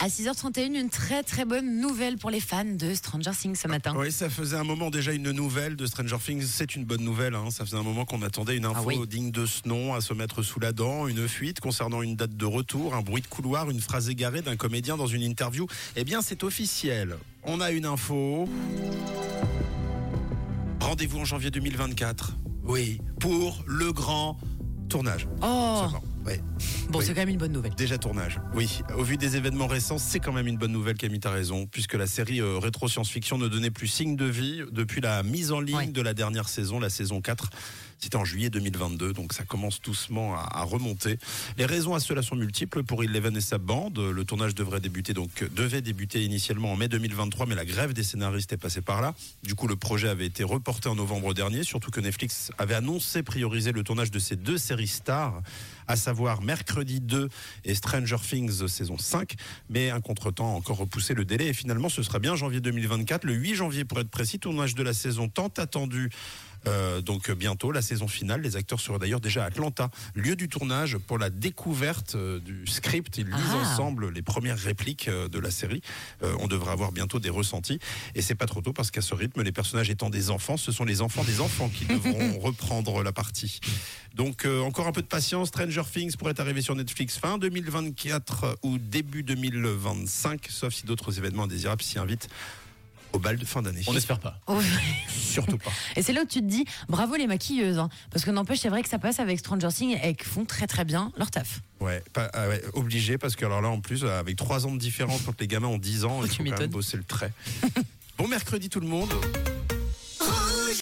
À 6h31, une très très bonne nouvelle pour les fans de Stranger Things ce matin. Oui, ça faisait un moment déjà une nouvelle de Stranger Things. C'est une bonne nouvelle. Hein. Ça faisait un moment qu'on attendait une info Ah oui. digne de ce nom à se mettre sous la dent, une fuite concernant une date de retour, un bruit de couloir, une phrase égarée d'un comédien dans une interview. Eh bien, c'est officiel. On a une info. Rendez-vous en janvier 2024. Oui, pour le grand tournage. Oh. Ouais. bon, Oui. c'est quand même une bonne nouvelle. Déjà tournage. Oui, au vu des événements récents, c'est quand même une bonne nouvelle, Camille, t'as raison, puisque la série euh, rétro science-fiction ne donnait plus signe de vie depuis la mise en ligne Ouais. de la dernière saison, la saison 4. C'était en juillet 2022, donc ça commence doucement à, à remonter. Les raisons à cela sont multiples pour Eleven et sa bande. Le tournage devrait débuter, donc devait débuter initialement en mai 2023, mais la grève des scénaristes est passée par là. Du coup, le projet avait été reporté en novembre dernier, surtout que Netflix avait annoncé prioriser le tournage de ces deux séries stars, à savoir Mercredi 2 et Stranger Things saison 5, mais un contretemps a encore repoussé le délai et finalement ce sera bien janvier 2024, le 8 janvier pour être précis, tournage de la saison tant attendue. Euh, donc bientôt la saison finale. Les acteurs seront d'ailleurs déjà à Atlanta, lieu du tournage pour la découverte euh, du script. Ils lisent Ah. ensemble les premières répliques euh, de la série. Euh, on devrait avoir bientôt des ressentis et c'est pas trop tôt parce qu'à ce rythme, les personnages étant des enfants, ce sont les enfants des enfants qui devront reprendre la partie. Donc euh, encore un peu de patience. Stranger Things pourrait arriver sur Netflix fin 2024 ou début 2025, sauf si d'autres événements indésirables s'y invitent au bal de fin d'année. On n'espère pas. Oh, Surtout pas. Et c'est là où tu te dis, bravo les maquilleuses, hein. parce que n'empêche, c'est vrai que ça passe avec Stranger Things et qu'elles font très très bien leur taf. Ouais, pas, ah ouais, obligé parce que alors là en plus avec trois ans de différence quand les gamins ont 10 ans, ils Tu faut quand même bosser le trait. bon mercredi tout le monde.